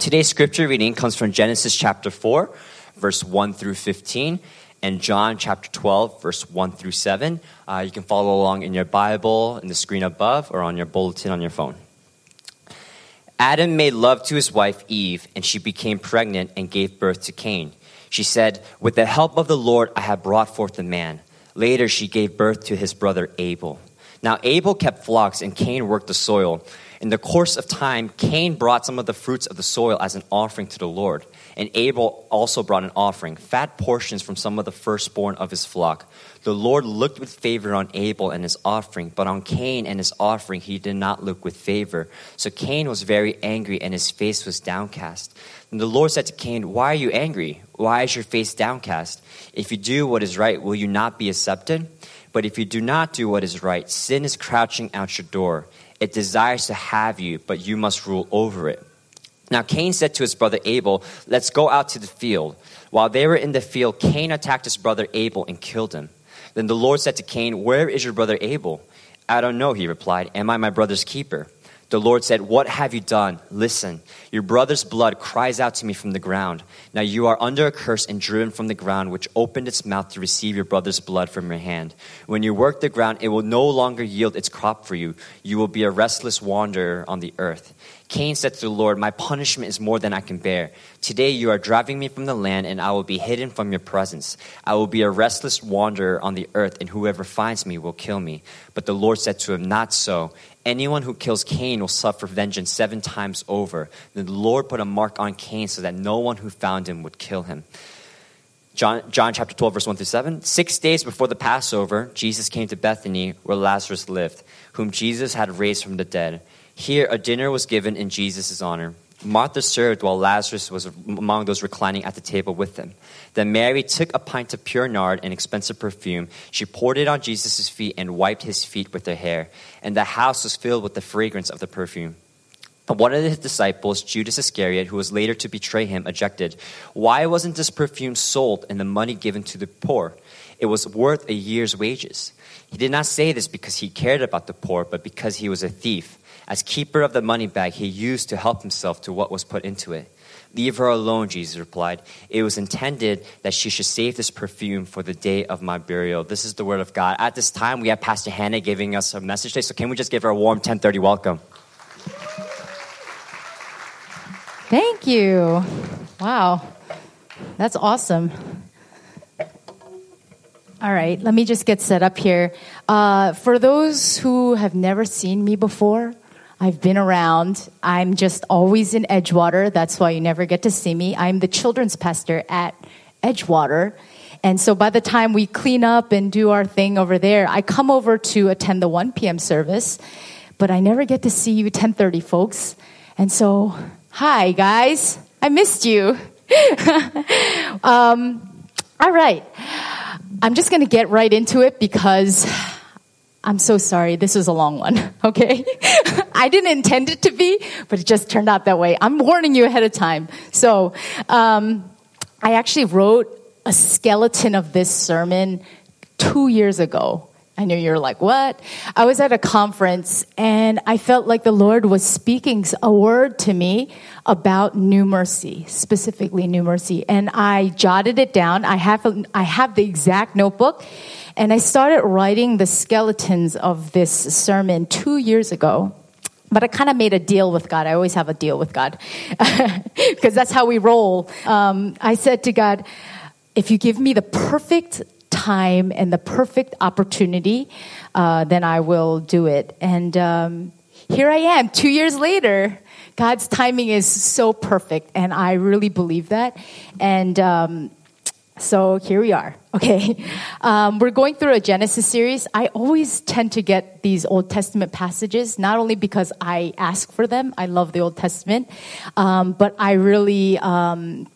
Today's scripture reading comes from Genesis chapter 4, verse 1 through 15, and John chapter 12, verse 1 through 7. Uh, you can follow along in your Bible, in the screen above, or on your bulletin on your phone. Adam made love to his wife Eve, and she became pregnant and gave birth to Cain. She said, With the help of the Lord, I have brought forth a man. Later, she gave birth to his brother Abel. Now, Abel kept flocks, and Cain worked the soil. In the course of time, Cain brought some of the fruits of the soil as an offering to the Lord. And Abel also brought an offering, fat portions from some of the firstborn of his flock. The Lord looked with favor on Abel and his offering, but on Cain and his offering he did not look with favor. So Cain was very angry, and his face was downcast. And the Lord said to Cain, Why are you angry? Why is your face downcast? If you do what is right, will you not be accepted? But if you do not do what is right, sin is crouching out your door. It desires to have you, but you must rule over it. Now Cain said to his brother Abel, Let's go out to the field. While they were in the field, Cain attacked his brother Abel and killed him. Then the Lord said to Cain, Where is your brother Abel? I don't know, he replied. Am I my brother's keeper? The Lord said, What have you done? Listen, your brother's blood cries out to me from the ground. Now you are under a curse and driven from the ground, which opened its mouth to receive your brother's blood from your hand. When you work the ground, it will no longer yield its crop for you. You will be a restless wanderer on the earth. Cain said to the Lord, My punishment is more than I can bear. Today you are driving me from the land, and I will be hidden from your presence. I will be a restless wanderer on the earth, and whoever finds me will kill me. But the Lord said to him, Not so. Anyone who kills Cain will suffer vengeance seven times over. The Lord put a mark on Cain so that no one who found him would kill him. John, John chapter 12, verse 1 through 7. Six days before the Passover, Jesus came to Bethany, where Lazarus lived, whom Jesus had raised from the dead. Here, a dinner was given in Jesus' honor. Martha served while Lazarus was among those reclining at the table with them. Then Mary took a pint of pure nard, an expensive perfume. She poured it on Jesus' feet and wiped his feet with her hair. And the house was filled with the fragrance of the perfume. But one of his disciples, Judas Iscariot, who was later to betray him, objected, Why wasn't this perfume sold and the money given to the poor? It was worth a year's wages. He did not say this because he cared about the poor, but because he was a thief. As keeper of the money bag, he used to help himself to what was put into it. Leave her alone, Jesus replied. It was intended that she should save this perfume for the day of my burial. This is the word of God. At this time, we have Pastor Hannah giving us a message today, so can we just give her a warm 1030 welcome? Thank you. Wow. That's awesome. All right, let me just get set up here. Uh, for those who have never seen me before, I've been around. I'm just always in Edgewater. That's why you never get to see me. I'm the children's pastor at Edgewater. And so by the time we clean up and do our thing over there, I come over to attend the 1 p.m. service, but I never get to see you 10:30 folks. And so, hi guys. I missed you. um, all right. I'm just going to get right into it because I'm so sorry. This is a long one. Okay. I didn't intend it to be, but it just turned out that way. I'm warning you ahead of time. So, um, I actually wrote a skeleton of this sermon two years ago. I know you're like, what? I was at a conference and I felt like the Lord was speaking a word to me about new mercy, specifically new mercy. And I jotted it down. I have, I have the exact notebook and I started writing the skeletons of this sermon two years ago. But I kind of made a deal with God. I always have a deal with God because that's how we roll. Um, I said to God, if you give me the perfect time and the perfect opportunity, uh, then I will do it. And um, here I am, two years later. God's timing is so perfect, and I really believe that. And um, so here we are. Okay. Um, we're going through a Genesis series. I always tend to get these Old Testament passages, not only because I ask for them, I love the Old Testament, um, but I really, um,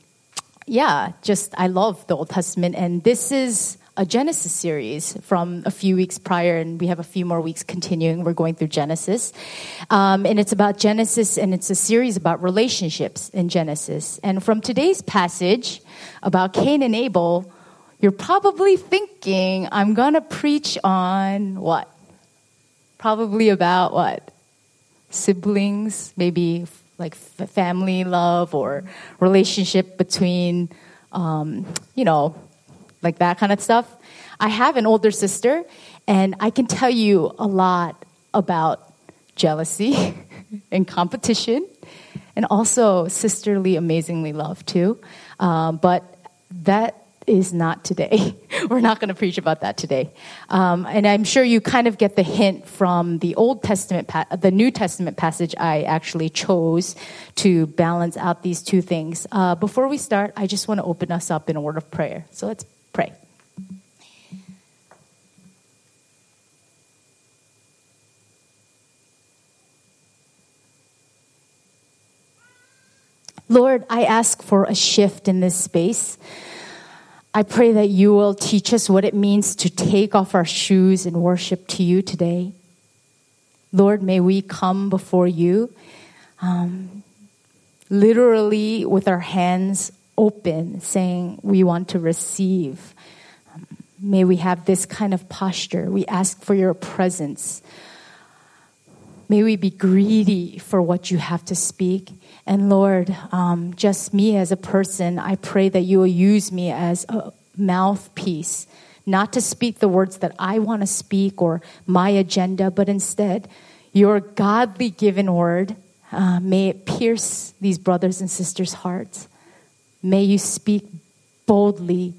yeah, just I love the Old Testament. And this is a Genesis series from a few weeks prior, and we have a few more weeks continuing. We're going through Genesis. Um, and it's about Genesis, and it's a series about relationships in Genesis. And from today's passage about Cain and Abel, you're probably thinking, I'm going to preach on what? Probably about what? Siblings, maybe like family love or relationship between, um, you know, like that kind of stuff. I have an older sister, and I can tell you a lot about jealousy and competition, and also sisterly, amazingly love too. Um, but that is not today. We're not going to preach about that today. Um, and I'm sure you kind of get the hint from the Old Testament, pa- the New Testament passage I actually chose to balance out these two things. Uh, before we start, I just want to open us up in a word of prayer. So let's pray. Lord, I ask for a shift in this space. I pray that you will teach us what it means to take off our shoes and worship to you today. Lord, may we come before you um, literally with our hands open, saying, We want to receive. Um, may we have this kind of posture. We ask for your presence. May we be greedy for what you have to speak. And Lord, um, just me as a person, I pray that you will use me as a mouthpiece, not to speak the words that I want to speak or my agenda, but instead your godly given word. Uh, may it pierce these brothers and sisters' hearts. May you speak boldly,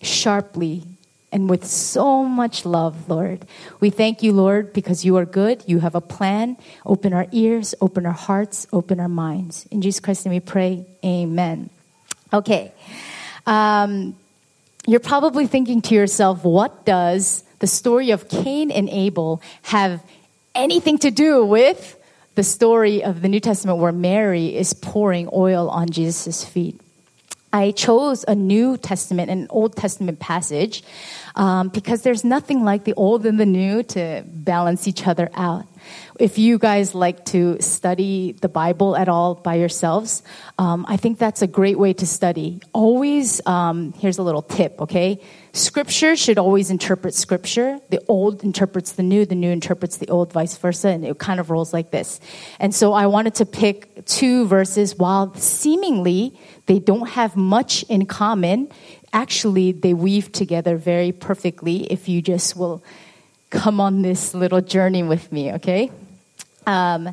sharply, and with so much love, Lord. We thank you, Lord, because you are good. You have a plan. Open our ears, open our hearts, open our minds. In Jesus Christ's name we pray. Amen. Okay. Um, you're probably thinking to yourself, what does the story of Cain and Abel have anything to do with the story of the New Testament where Mary is pouring oil on Jesus' feet? I chose a New Testament and an Old Testament passage um, because there's nothing like the old and the new to balance each other out. If you guys like to study the Bible at all by yourselves, um, I think that's a great way to study. Always, um, here's a little tip, okay? Scripture should always interpret Scripture. The old interprets the new, the new interprets the old, vice versa, and it kind of rolls like this. And so I wanted to pick two verses while seemingly they don't have much in common. Actually, they weave together very perfectly if you just will come on this little journey with me, okay? Um,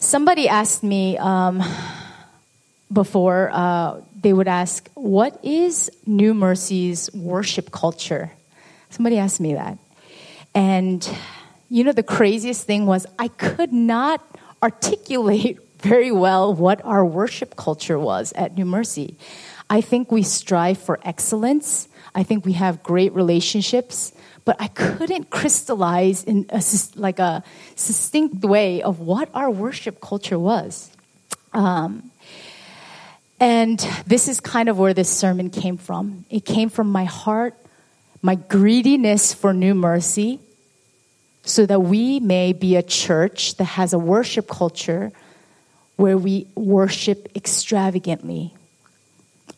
somebody asked me um, before, uh, they would ask, What is New Mercy's worship culture? Somebody asked me that. And, you know, the craziest thing was I could not articulate very well what our worship culture was at New Mercy. I think we strive for excellence. I think we have great relationships, but I couldn't crystallize in a, like a succinct way of what our worship culture was. Um, and this is kind of where this sermon came from. It came from my heart, my greediness for new mercy, so that we may be a church that has a worship culture where we worship extravagantly,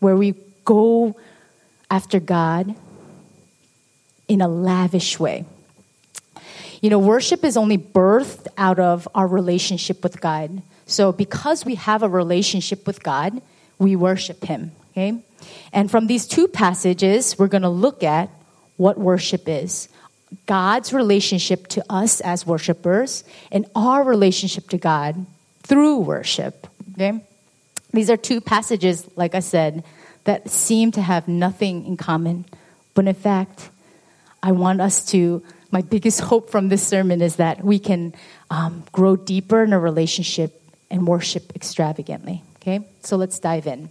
where we go after God in a lavish way. You know, worship is only birthed out of our relationship with God. So, because we have a relationship with God, we worship Him. Okay? And from these two passages, we're going to look at what worship is God's relationship to us as worshipers, and our relationship to God through worship. Okay? These are two passages, like I said, that seem to have nothing in common. But in fact, I want us to, my biggest hope from this sermon is that we can um, grow deeper in a relationship and worship extravagantly. Okay? So let's dive in.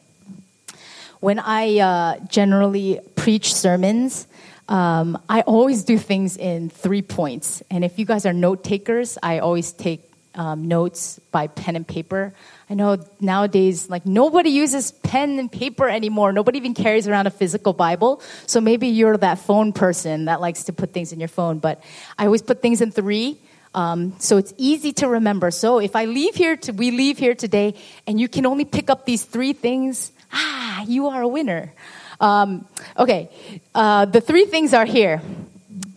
When I uh, generally preach sermons, um, I always do things in three points. And if you guys are note takers, I always take um, notes by pen and paper. I know nowadays, like nobody uses pen and paper anymore. Nobody even carries around a physical Bible. So maybe you're that phone person that likes to put things in your phone. But I always put things in three. Um, so it's easy to remember. So if I leave here, to, we leave here today, and you can only pick up these three things, ah, you are a winner. Um, okay, uh, the three things are here.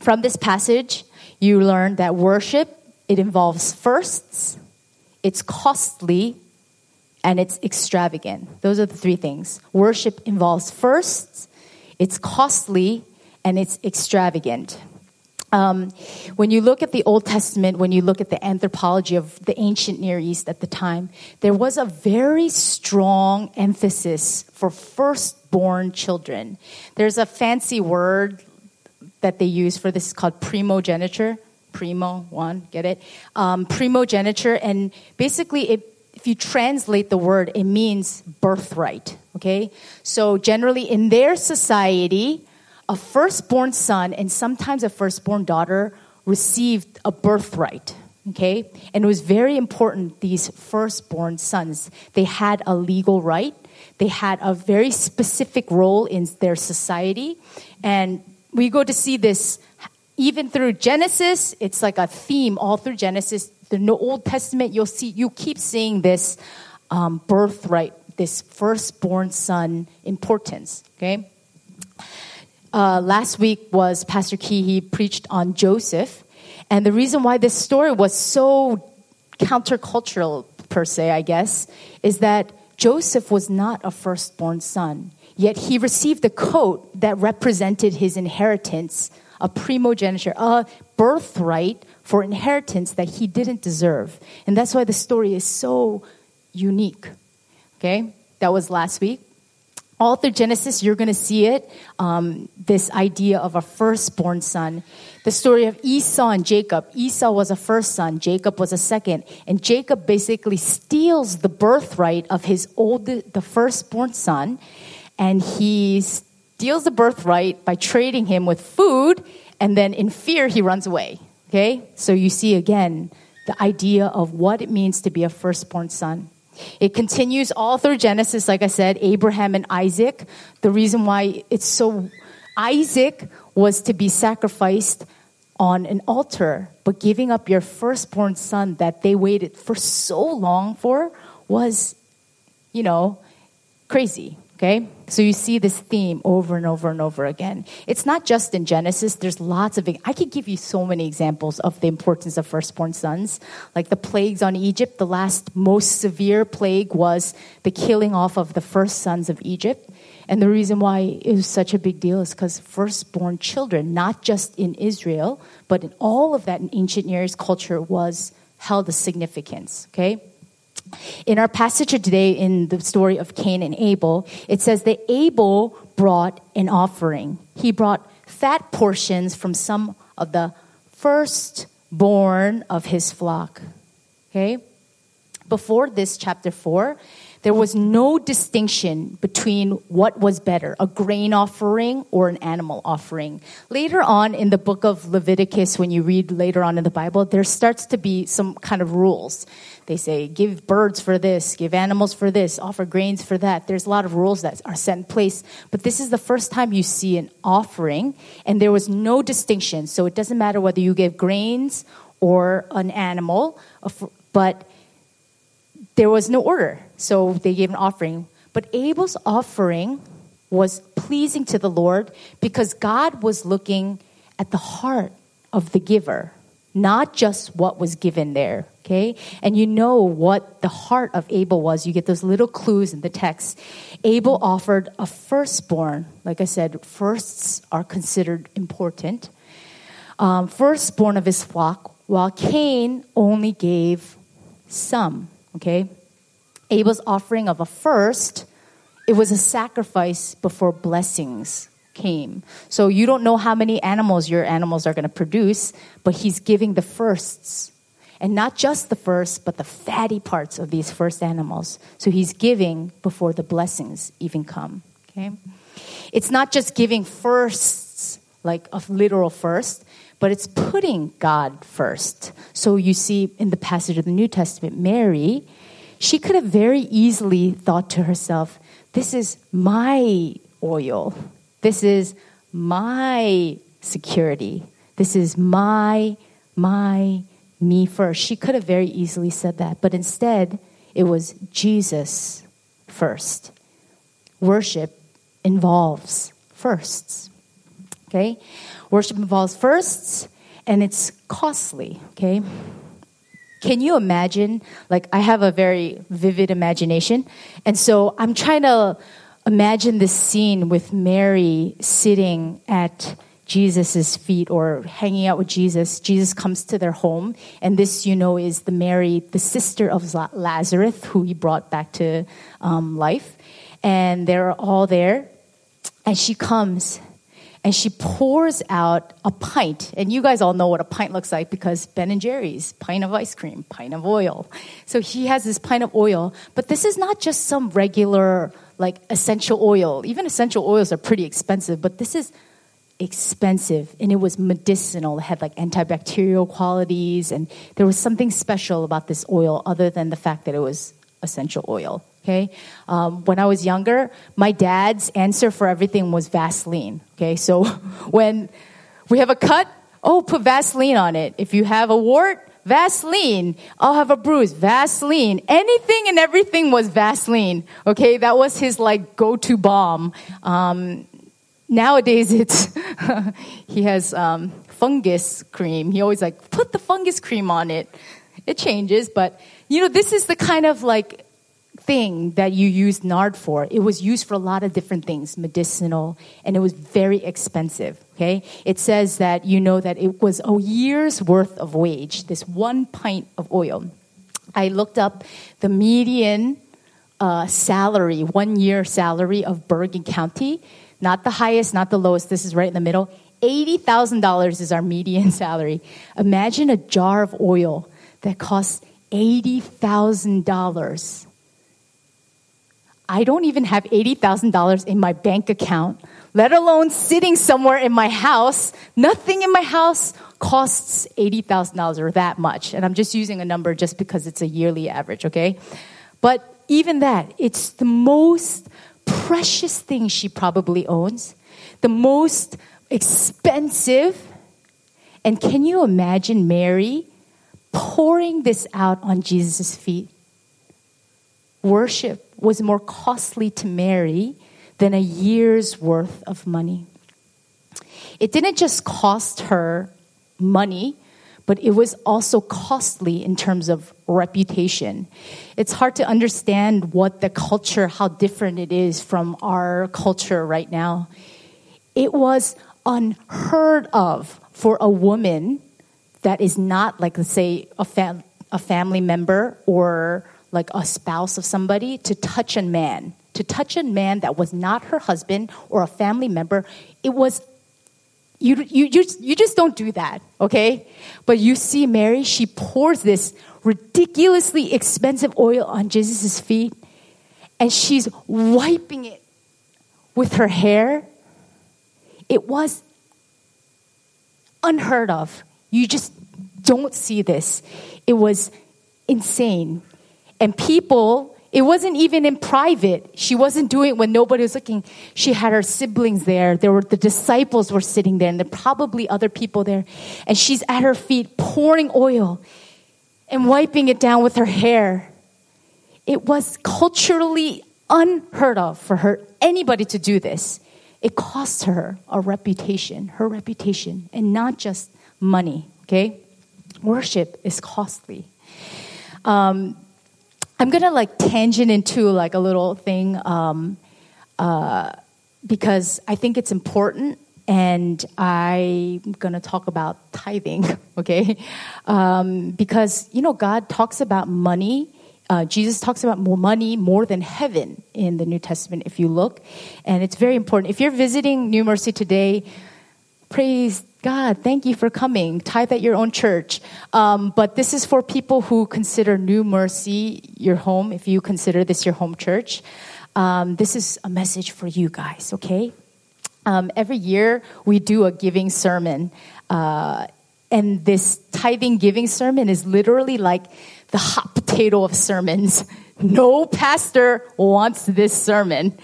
From this passage, you learn that worship it involves firsts, it's costly, and it's extravagant. Those are the three things. Worship involves firsts, it's costly, and it's extravagant. Um, when you look at the Old Testament, when you look at the anthropology of the ancient Near East at the time, there was a very strong emphasis for firstborn children. There's a fancy word that they use for this called primogeniture. Primo, one, get it? Um, primogeniture, and basically, it, if you translate the word, it means birthright. Okay? So, generally, in their society, a firstborn son and sometimes a firstborn daughter received a birthright. Okay? And it was very important, these firstborn sons. They had a legal right, they had a very specific role in their society. And we go to see this even through Genesis, it's like a theme all through Genesis. The Old Testament, you'll see, you keep seeing this um, birthright, this firstborn son importance. Okay? Uh, last week was Pastor Key. He preached on Joseph. And the reason why this story was so countercultural, per se, I guess, is that Joseph was not a firstborn son. Yet he received a coat that represented his inheritance, a primogeniture, a birthright for inheritance that he didn't deserve. And that's why the story is so unique. Okay? That was last week all through Genesis, you're going to see it um, this idea of a firstborn son. The story of Esau and Jacob. Esau was a first son, Jacob was a second. And Jacob basically steals the birthright of his old, the firstborn son, and he steals the birthright by trading him with food, and then in fear, he runs away. Okay? So you see again the idea of what it means to be a firstborn son. It continues all through Genesis, like I said, Abraham and Isaac. The reason why it's so, Isaac was to be sacrificed on an altar, but giving up your firstborn son that they waited for so long for was, you know, crazy. Okay? So you see this theme over and over and over again. It's not just in Genesis, there's lots of, I could give you so many examples of the importance of firstborn sons. Like the plagues on Egypt, the last most severe plague was the killing off of the first sons of Egypt. And the reason why it was such a big deal is because firstborn children, not just in Israel, but in all of that in ancient Near East culture, was held a significance. Okay? In our passage today, in the story of Cain and Abel, it says that Abel brought an offering. He brought fat portions from some of the firstborn of his flock. Okay? Before this, chapter 4, there was no distinction between what was better, a grain offering or an animal offering. Later on in the book of Leviticus, when you read later on in the Bible, there starts to be some kind of rules. They say, give birds for this, give animals for this, offer grains for that. There's a lot of rules that are set in place. But this is the first time you see an offering, and there was no distinction. So it doesn't matter whether you give grains or an animal, but there was no order. So they gave an offering. But Abel's offering was pleasing to the Lord because God was looking at the heart of the giver, not just what was given there. Okay? And you know what the heart of Abel was. You get those little clues in the text. Abel offered a firstborn. Like I said, firsts are considered important. Um, firstborn of his flock, while Cain only gave some. Okay? Abel's offering of a first, it was a sacrifice before blessings came. So you don't know how many animals your animals are going to produce, but he's giving the firsts. And not just the first, but the fatty parts of these first animals. So he's giving before the blessings even come. Okay? It's not just giving firsts, like a literal first, but it's putting God first. So you see in the passage of the New Testament, Mary, she could have very easily thought to herself, This is my oil. This is my security. This is my, my, me first. She could have very easily said that, but instead, it was Jesus first. Worship involves firsts. Okay? Worship involves firsts, and it's costly. Okay? Can you imagine? Like, I have a very vivid imagination. And so I'm trying to imagine this scene with Mary sitting at Jesus' feet or hanging out with Jesus. Jesus comes to their home, and this, you know, is the Mary, the sister of Lazarus, who he brought back to um, life. And they're all there, and she comes and she pours out a pint. And you guys all know what a pint looks like because Ben and Jerry's pint of ice cream, pint of oil. So he has this pint of oil, but this is not just some regular like essential oil. Even essential oils are pretty expensive, but this is expensive and it was medicinal. It had like antibacterial qualities and there was something special about this oil other than the fact that it was essential oil. Okay. Um, when I was younger, my dad's answer for everything was Vaseline. Okay. So when we have a cut, oh, put Vaseline on it. If you have a wart, Vaseline. I'll have a bruise. Vaseline. Anything and everything was Vaseline. Okay. That was his like go-to balm. Um, nowadays it's he has um, fungus cream he always like put the fungus cream on it it changes but you know this is the kind of like thing that you used nard for it was used for a lot of different things medicinal and it was very expensive okay it says that you know that it was a year's worth of wage this one pint of oil i looked up the median uh, salary one year salary of bergen county not the highest, not the lowest. This is right in the middle. $80,000 is our median salary. Imagine a jar of oil that costs $80,000. I don't even have $80,000 in my bank account, let alone sitting somewhere in my house. Nothing in my house costs $80,000 or that much. And I'm just using a number just because it's a yearly average, okay? But even that, it's the most precious thing she probably owns, the most expensive. And can you imagine Mary pouring this out on Jesus' feet? Worship was more costly to Mary than a year's worth of money. It didn't just cost her money, but it was also costly in terms of reputation. It's hard to understand what the culture, how different it is from our culture right now. It was unheard of for a woman that is not, like, let's say, a, fam- a family member or like a spouse of somebody to touch a man. To touch a man that was not her husband or a family member, it was you, you, you, you just don't do that, okay? But you see Mary, she pours this ridiculously expensive oil on Jesus' feet and she's wiping it with her hair. It was unheard of. You just don't see this. It was insane. And people it wasn't even in private. She wasn't doing it when nobody was looking. She had her siblings there. There were the disciples were sitting there, and there probably other people there. And she's at her feet pouring oil and wiping it down with her hair. It was culturally unheard of for her anybody to do this. It cost her a reputation, her reputation, and not just money. Okay, worship is costly. Um, I'm gonna like tangent into like a little thing um, uh, because I think it's important, and I'm gonna talk about tithing. Okay, um, because you know God talks about money. Uh, Jesus talks about more money more than heaven in the New Testament. If you look, and it's very important. If you're visiting New Mercy today, praise God, thank you for coming. Tithe at your own church. Um, but this is for people who consider New Mercy your home, if you consider this your home church. Um, this is a message for you guys, okay? Um, every year we do a giving sermon. Uh, and this tithing giving sermon is literally like the hot potato of sermons. No pastor wants this sermon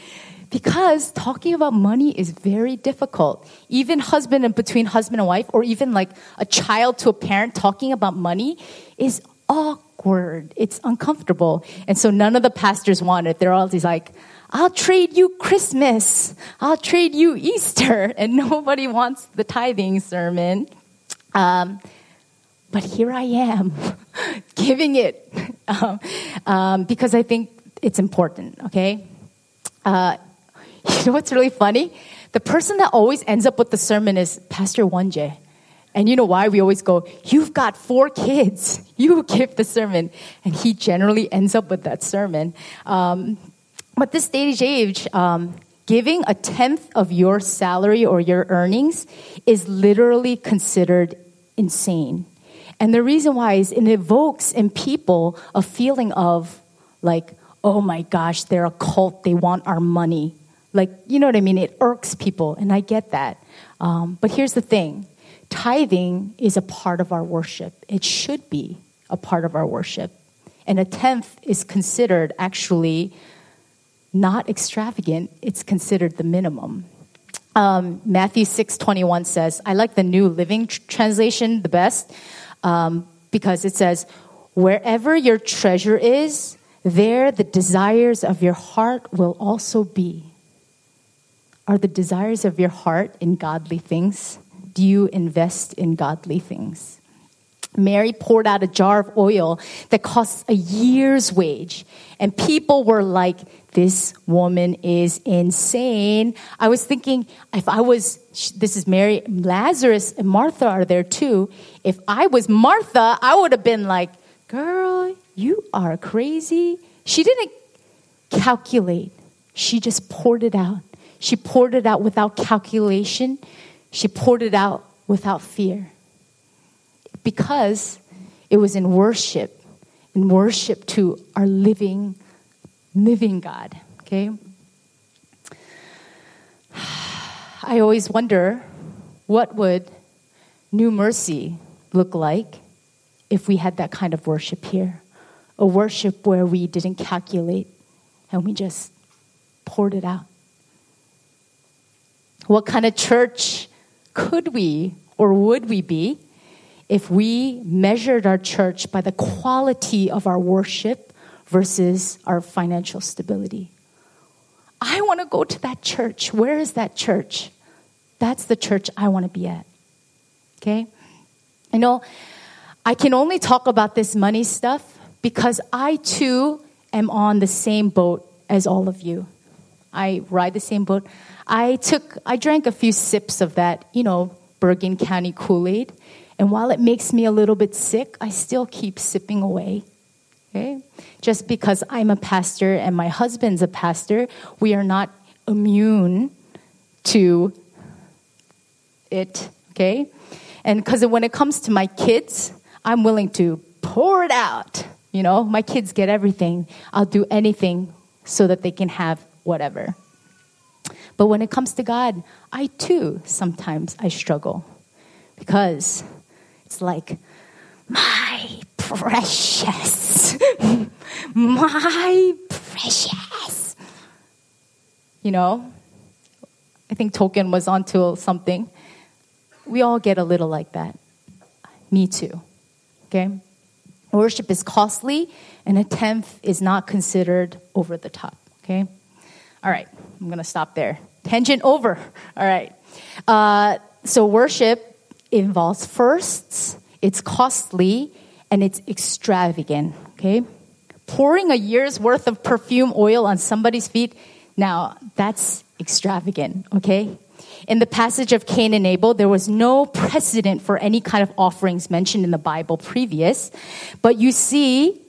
because talking about money is very difficult. Even husband and between husband and wife, or even like a child to a parent talking about money is awkward. It's uncomfortable. And so none of the pastors want it. They're all these like, I'll trade you Christmas. I'll trade you Easter. And nobody wants the tithing sermon. Um, But here I am, giving it um, um, because I think it's important, okay? Uh, you know what's really funny? The person that always ends up with the sermon is Pastor Wonje. And you know why we always go, You've got four kids. You give the sermon. And he generally ends up with that sermon. Um, but this stage age, um, giving a tenth of your salary or your earnings is literally considered insane. And the reason why is it evokes in people a feeling of like, oh my gosh, they're a cult, they want our money. Like, you know what I mean? It irks people, and I get that. Um, but here's the thing tithing is a part of our worship, it should be a part of our worship. And a tenth is considered actually not extravagant, it's considered the minimum. Um, Matthew 6 21 says, I like the New Living Translation the best um, because it says, Wherever your treasure is, there the desires of your heart will also be. Are the desires of your heart in godly things? Do you invest in godly things? Mary poured out a jar of oil that costs a year's wage. And people were like, this woman is insane. I was thinking, if I was, this is Mary, Lazarus and Martha are there too. If I was Martha, I would have been like, girl, you are crazy. She didn't calculate, she just poured it out. She poured it out without calculation, she poured it out without fear because it was in worship, in worship to our living, living God. Okay? I always wonder what would New Mercy look like if we had that kind of worship here? A worship where we didn't calculate and we just poured it out. What kind of church could we or would we be if we measured our church by the quality of our worship versus our financial stability. I want to go to that church. Where is that church? That's the church I want to be at. Okay? I know, I can only talk about this money stuff because I too am on the same boat as all of you. I ride the same boat. I took, I drank a few sips of that, you know, Bergen County Kool Aid. And while it makes me a little bit sick, I still keep sipping away. Okay? Just because I'm a pastor and my husband's a pastor, we are not immune to it. Okay? And because when it comes to my kids, I'm willing to pour it out. You know, my kids get everything. I'll do anything so that they can have whatever. But when it comes to God, I too sometimes I struggle because it's like, my precious, my precious. You know, I think Tolkien was onto something. We all get a little like that. Me too. Okay? Worship is costly, and a tenth is not considered over the top. Okay? All right, I'm going to stop there. Tangent over. All right. Uh, so, worship involves firsts, it's costly, and it's extravagant, okay? Pouring a year's worth of perfume oil on somebody's feet, now that's extravagant, okay? In the passage of Cain and Abel, there was no precedent for any kind of offerings mentioned in the Bible previous, but you see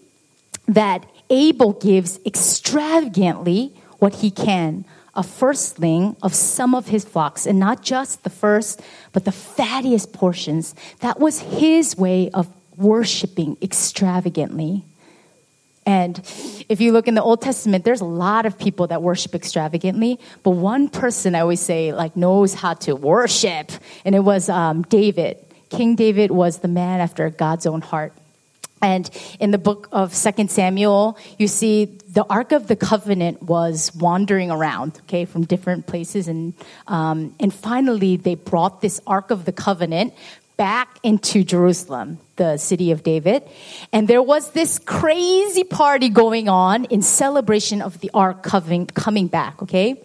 that Abel gives extravagantly what he can a firstling of some of his flocks, and not just the first, but the fattiest portions. That was his way of worshiping extravagantly. And if you look in the Old Testament, there's a lot of people that worship extravagantly, but one person I always say like knows how to worship, and it was um, David. King David was the man after God's own heart. And in the book of Second Samuel, you see the Ark of the Covenant was wandering around, okay, from different places. And, um, and finally, they brought this Ark of the Covenant back into Jerusalem, the city of David. And there was this crazy party going on in celebration of the Ark coming, coming back, okay?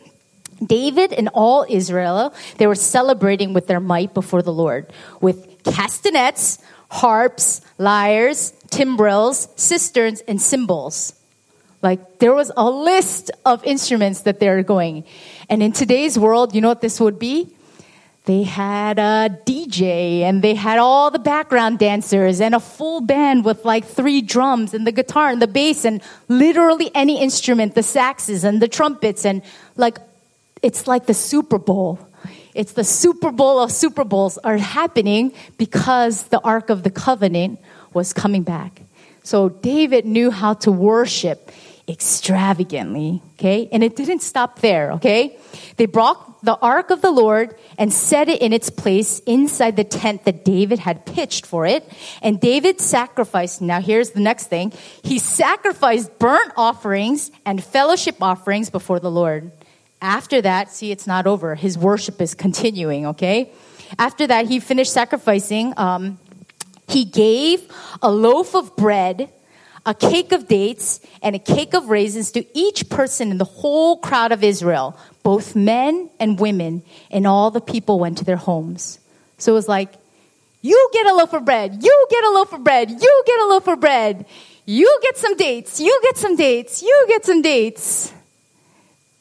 David and all Israel, they were celebrating with their might before the Lord with castanets, harps, lyres, timbrels, sistrums, and cymbals. Like there was a list of instruments that they're going. And in today's world, you know what this would be? They had a DJ and they had all the background dancers and a full band with like three drums and the guitar and the bass and literally any instrument, the saxes and the trumpets and like it's like the Super Bowl. It's the Super Bowl of Super Bowls are happening because the Ark of the Covenant was coming back. So David knew how to worship extravagantly, okay? And it didn't stop there, okay? They brought the ark of the Lord and set it in its place inside the tent that David had pitched for it. And David sacrificed, now here's the next thing. He sacrificed burnt offerings and fellowship offerings before the Lord. After that, see, it's not over. His worship is continuing, okay? After that, he finished sacrificing. Um, he gave a loaf of bread, a cake of dates, and a cake of raisins to each person in the whole crowd of Israel, both men and women, and all the people went to their homes. So it was like, you get a loaf of bread, you get a loaf of bread, you get a loaf of bread, you get some dates, you get some dates, you get some dates.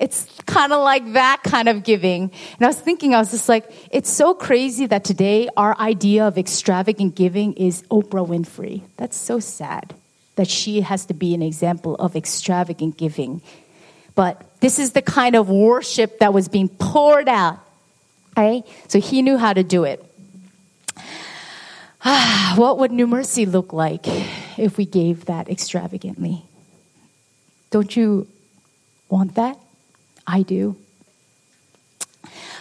It's kind of like that kind of giving. And I was thinking, I was just like, it's so crazy that today our idea of extravagant giving is Oprah Winfrey. That's so sad that she has to be an example of extravagant giving. But this is the kind of worship that was being poured out. Okay? So he knew how to do it. what would New Mercy look like if we gave that extravagantly? Don't you want that? I do.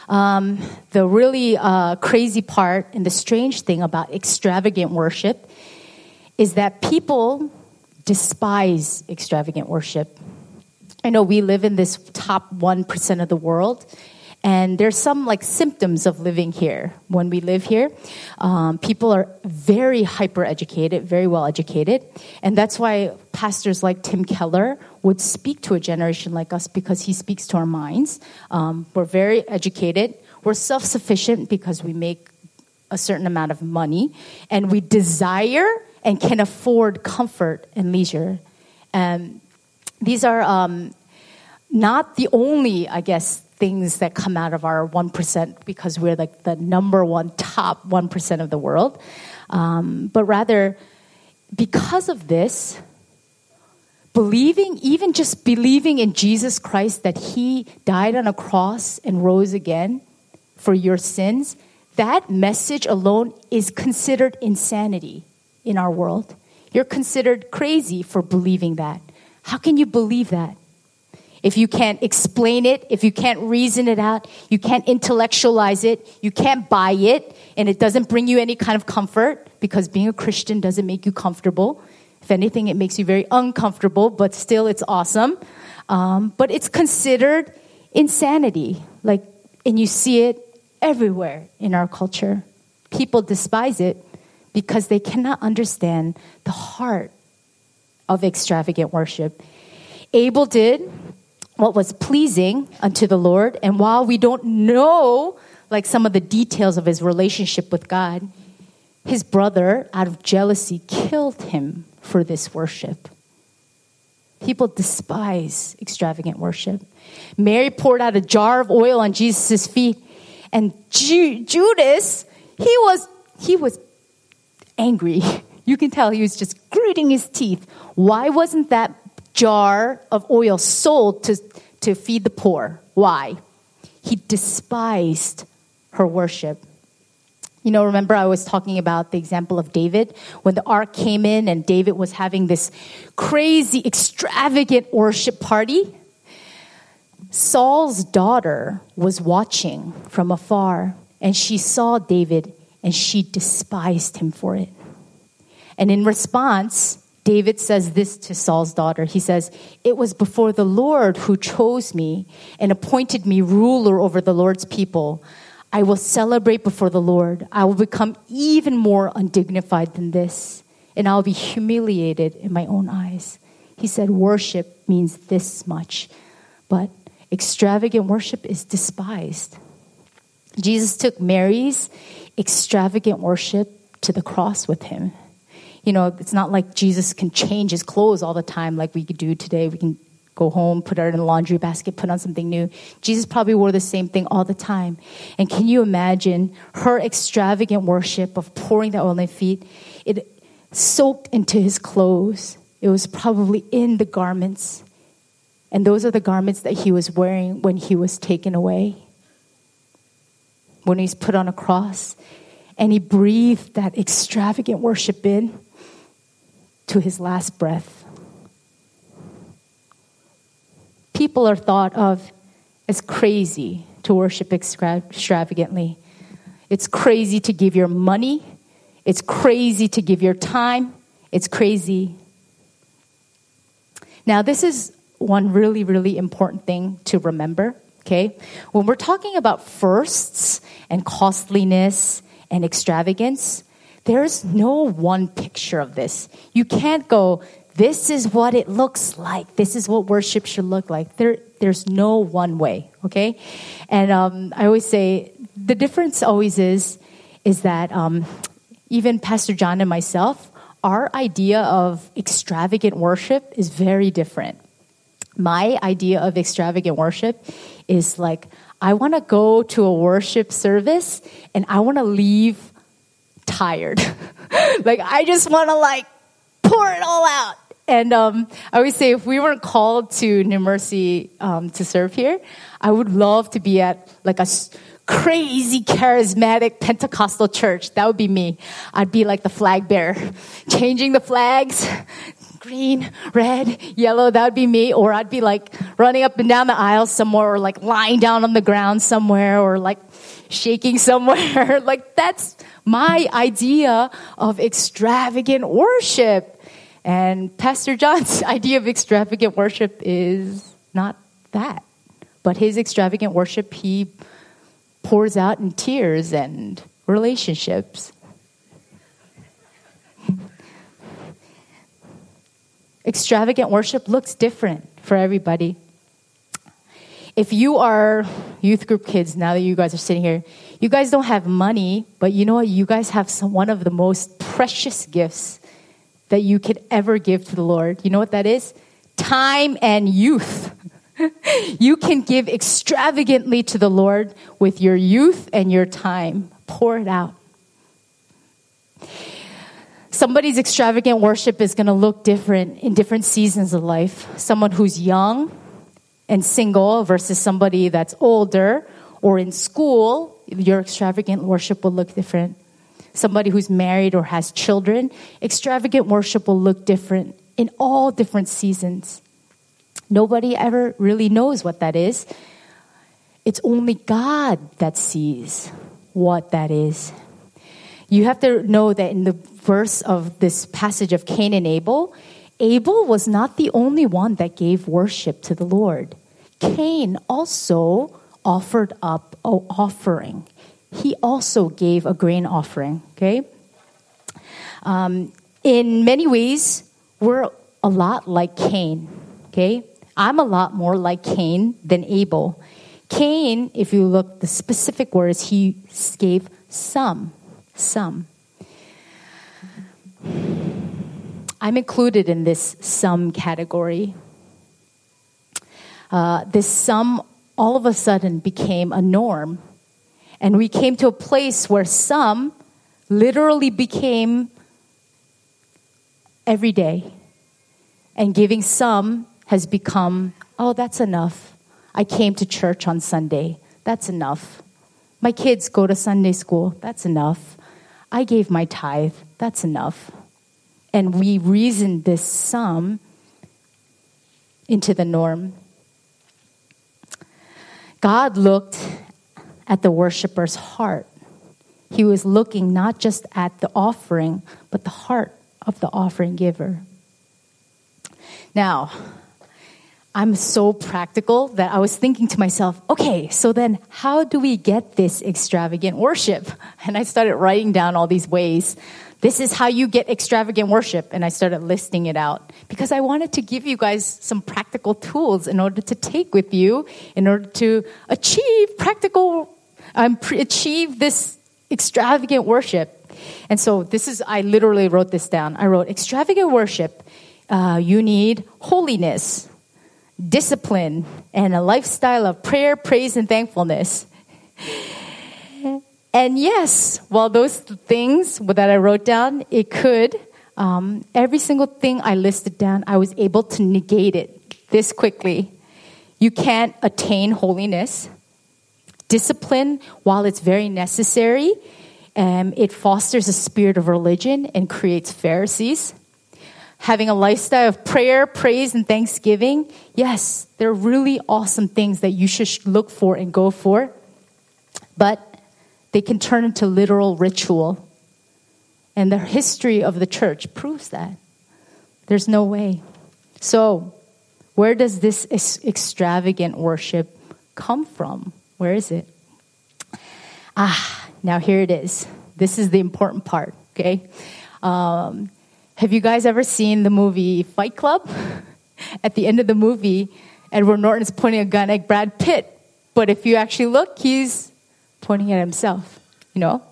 Um, the really uh, crazy part and the strange thing about extravagant worship is that people despise extravagant worship. I know we live in this top 1% of the world, and there's some like symptoms of living here. When we live here, um, people are very hyper educated, very well educated. And that's why pastors like Tim Keller would speak to a generation like us because he speaks to our minds. Um, we're very educated. We're self sufficient because we make a certain amount of money. And we desire and can afford comfort and leisure. And these are um, not the only, I guess, things that come out of our 1% because we're like the number one top 1% of the world. Um, but rather, because of this, believing, even just believing in Jesus Christ that He died on a cross and rose again for your sins, that message alone is considered insanity in our world. You're considered crazy for believing that. How can you believe that? If you can't explain it, if you can't reason it out, you can't intellectualize it, you can't buy it, and it doesn't bring you any kind of comfort because being a Christian doesn't make you comfortable. If anything, it makes you very uncomfortable, but still it's awesome. Um, but it's considered insanity. Like, and you see it everywhere in our culture. People despise it because they cannot understand the heart of extravagant worship. Abel did what was pleasing unto the Lord. And while we don't know like some of the details of his relationship with God, his brother, out of jealousy, killed him for this worship. People despise extravagant worship. Mary poured out a jar of oil on Jesus' feet, and Ju- Judas, he was he was angry. You can tell he was just gritting his teeth. Why wasn't that jar of oil sold to, to feed the poor. Why? He despised her worship. You know, remember I was talking about the example of David when the ark came in and David was having this crazy, extravagant worship party? Saul's daughter was watching from afar and she saw David and she despised him for it. And in response, David says this to Saul's daughter. He says, It was before the Lord who chose me and appointed me ruler over the Lord's people. I will celebrate before the Lord. I will become even more undignified than this, and I'll be humiliated in my own eyes. He said, Worship means this much, but extravagant worship is despised. Jesus took Mary's extravagant worship to the cross with him. You know, it's not like Jesus can change his clothes all the time like we could do today. We can go home, put it in a laundry basket, put on something new. Jesus probably wore the same thing all the time. And can you imagine her extravagant worship of pouring the oil on their feet? It soaked into his clothes. It was probably in the garments. And those are the garments that he was wearing when he was taken away, when he's put on a cross. And he breathed that extravagant worship in to his last breath. People are thought of as crazy to worship extravagantly. It's crazy to give your money. It's crazy to give your time. It's crazy. Now, this is one really, really important thing to remember, okay? When we're talking about firsts and costliness and extravagance, there's no one picture of this. You can't go, this is what it looks like. This is what worship should look like. There, there's no one way, okay? And um, I always say the difference always is, is that um, even Pastor John and myself, our idea of extravagant worship is very different my idea of extravagant worship is like, I want to go to a worship service and I want to leave tired. like, I just want to like pour it all out. And um, I always say, if we weren't called to New Mercy um, to serve here, I would love to be at like a crazy charismatic Pentecostal church. That would be me. I'd be like the flag bearer, changing the flags, green, red, yellow, that would be me. Or I'd be like running up and down the aisle somewhere, or like lying down on the ground somewhere, or like shaking somewhere. like that's my idea of extravagant worship. And Pastor John's idea of extravagant worship is not that. But his extravagant worship, he pours out in tears and relationships. extravagant worship looks different for everybody. If you are youth group kids, now that you guys are sitting here, you guys don't have money, but you know what? You guys have some, one of the most precious gifts that you could ever give to the Lord. You know what that is? Time and youth. you can give extravagantly to the Lord with your youth and your time. Pour it out somebody's extravagant worship is going to look different in different seasons of life. Someone who's young and single versus somebody that's older or in school, your extravagant worship will look different. Somebody who's married or has children, extravagant worship will look different in all different seasons. Nobody ever really knows what that is. It's only God that sees what that is. You have to know that in the verse of this passage of Cain and Abel, Abel was not the only one that gave worship to the Lord. Cain also offered up an offering. He also gave a grain offering, okay? Um, in many ways, we're a lot like Cain, okay? I'm a lot more like Cain than Abel. Cain, if you look the specific words, he gave some some. I'm included in this some category. Uh, this sum all of a sudden became a norm. And we came to a place where some literally became every day. And giving some has become, oh, that's enough. I came to church on Sunday. That's enough. My kids go to Sunday school. That's enough. I gave my tithe, that's enough. And we reasoned this sum into the norm. God looked at the worshiper's heart. He was looking not just at the offering, but the heart of the offering giver. Now, I'm so practical that I was thinking to myself, okay, so then how do we get this extravagant worship? And I started writing down all these ways. This is how you get extravagant worship. And I started listing it out because I wanted to give you guys some practical tools in order to take with you in order to achieve practical, um, pre- achieve this extravagant worship. And so this is, I literally wrote this down. I wrote, extravagant worship, uh, you need holiness, discipline, and a lifestyle of prayer, praise, and thankfulness. And yes, while those things that I wrote down, it could, um, every single thing I listed down, I was able to negate it this quickly. You can't attain holiness. Discipline, while it's very necessary, um, it fosters a spirit of religion and creates Pharisees. Having a lifestyle of prayer, praise, and thanksgiving, yes, they're really awesome things that you should look for and go for. But they can turn into literal ritual. And the history of the church proves that. There's no way. So, where does this extravagant worship come from? Where is it? Ah, now here it is. This is the important part, okay? Um, have you guys ever seen the movie Fight Club? At the end of the movie, Edward Norton is pointing a gun at Brad Pitt. But if you actually look, he's pointing at himself. You know?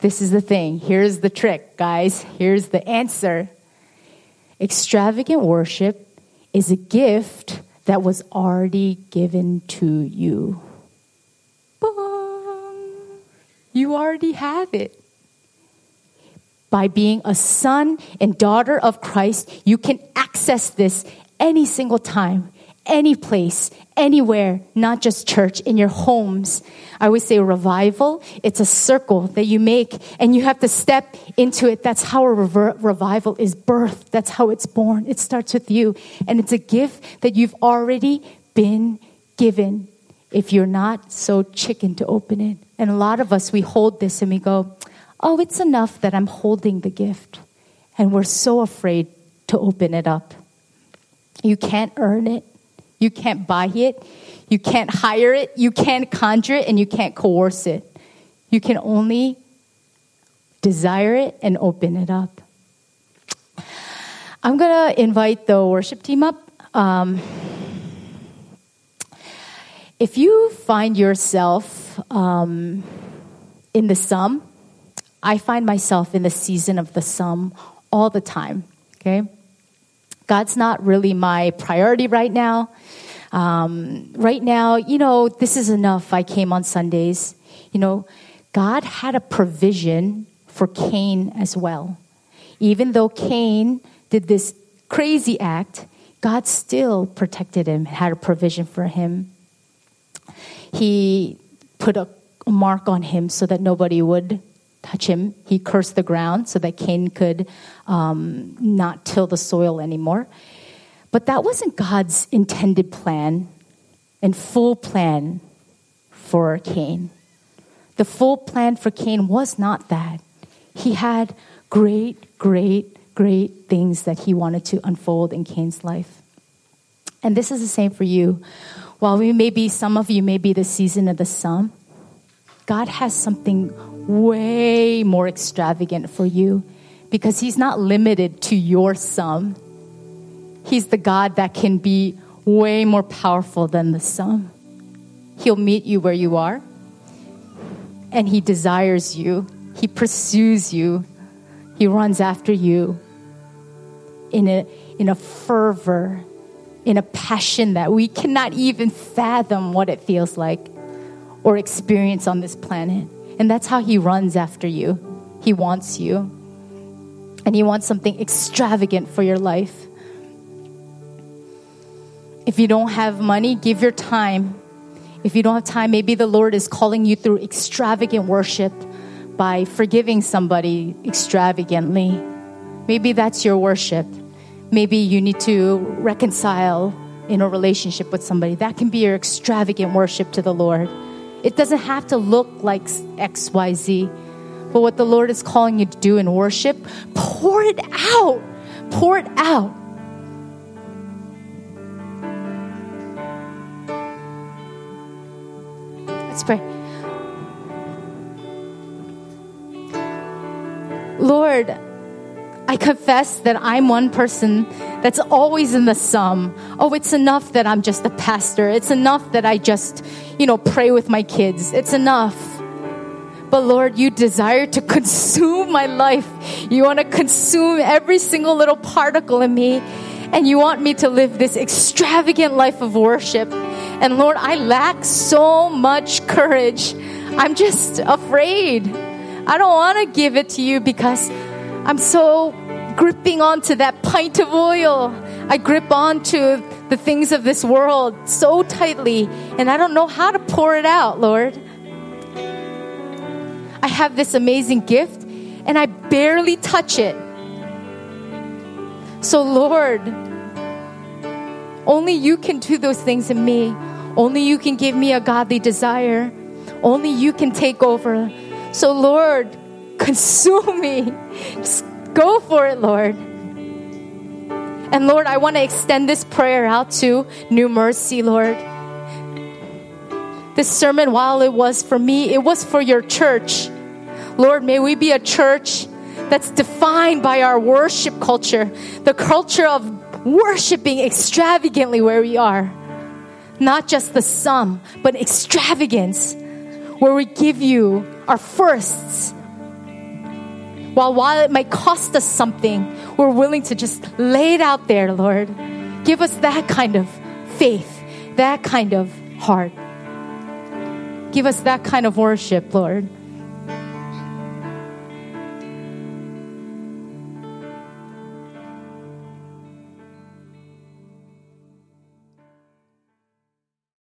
This is the thing. Here's the trick, guys. Here's the answer. Extravagant worship is a gift that was already given to you. You already have it. By being a son and daughter of Christ, you can access this any single time any place, anywhere, not just church, in your homes. I always say revival, it's a circle that you make and you have to step into it. That's how a rever- revival is birthed. That's how it's born. It starts with you. And it's a gift that you've already been given if you're not so chicken to open it. And a lot of us, we hold this and we go, oh, it's enough that I'm holding the gift. And we're so afraid to open it up. You can't earn it. You can't buy it, you can't hire it, you can't conjure it, and you can't coerce it. You can only desire it and open it up. I'm going to invite the worship team up. Um, if you find yourself um, in the sum, I find myself in the season of the sum all the time. Okay? God's not really my priority right now. Um, right now, you know, this is enough. I came on Sundays. You know, God had a provision for Cain as well. Even though Cain did this crazy act, God still protected him, had a provision for him. He put a mark on him so that nobody would touch him. He cursed the ground so that Cain could um, not till the soil anymore. But that wasn't God's intended plan and full plan for Cain. The full plan for Cain was not that. He had great, great, great things that he wanted to unfold in Cain's life. And this is the same for you. While we may be, some of you may be the season of the sum, God has something way more extravagant for you because He's not limited to your sum. He's the God that can be way more powerful than the sum. He'll meet you where you are, and He desires you, He pursues you, He runs after you in a, in a fervor, in a passion that we cannot even fathom what it feels like or experience on this planet. And that's how he runs after you. He wants you. And he wants something extravagant for your life. If you don't have money, give your time. If you don't have time, maybe the Lord is calling you through extravagant worship by forgiving somebody extravagantly. Maybe that's your worship. Maybe you need to reconcile in a relationship with somebody. That can be your extravagant worship to the Lord. It doesn't have to look like XYZ. But what the Lord is calling you to do in worship, pour it out. Pour it out. Let's pray. Lord, I confess that I'm one person that's always in the sum. Oh, it's enough that I'm just a pastor. It's enough that I just, you know, pray with my kids. It's enough. But Lord, you desire to consume my life. You want to consume every single little particle in me. And you want me to live this extravagant life of worship. And Lord, I lack so much courage. I'm just afraid. I don't want to give it to you because I'm so gripping onto that pint of oil. I grip onto the things of this world so tightly, and I don't know how to pour it out, Lord. I have this amazing gift, and I barely touch it. So, Lord, only you can do those things in me. Only you can give me a godly desire. Only you can take over. So, Lord, consume me. Just go for it, Lord. And Lord, I want to extend this prayer out to New Mercy, Lord. This sermon, while it was for me, it was for your church. Lord, may we be a church that's defined by our worship culture, the culture of worshiping extravagantly where we are. Not just the sum, but extravagance, where we give you our firsts. While, while it might cost us something, we're willing to just lay it out there, Lord. Give us that kind of faith, that kind of heart. Give us that kind of worship, Lord.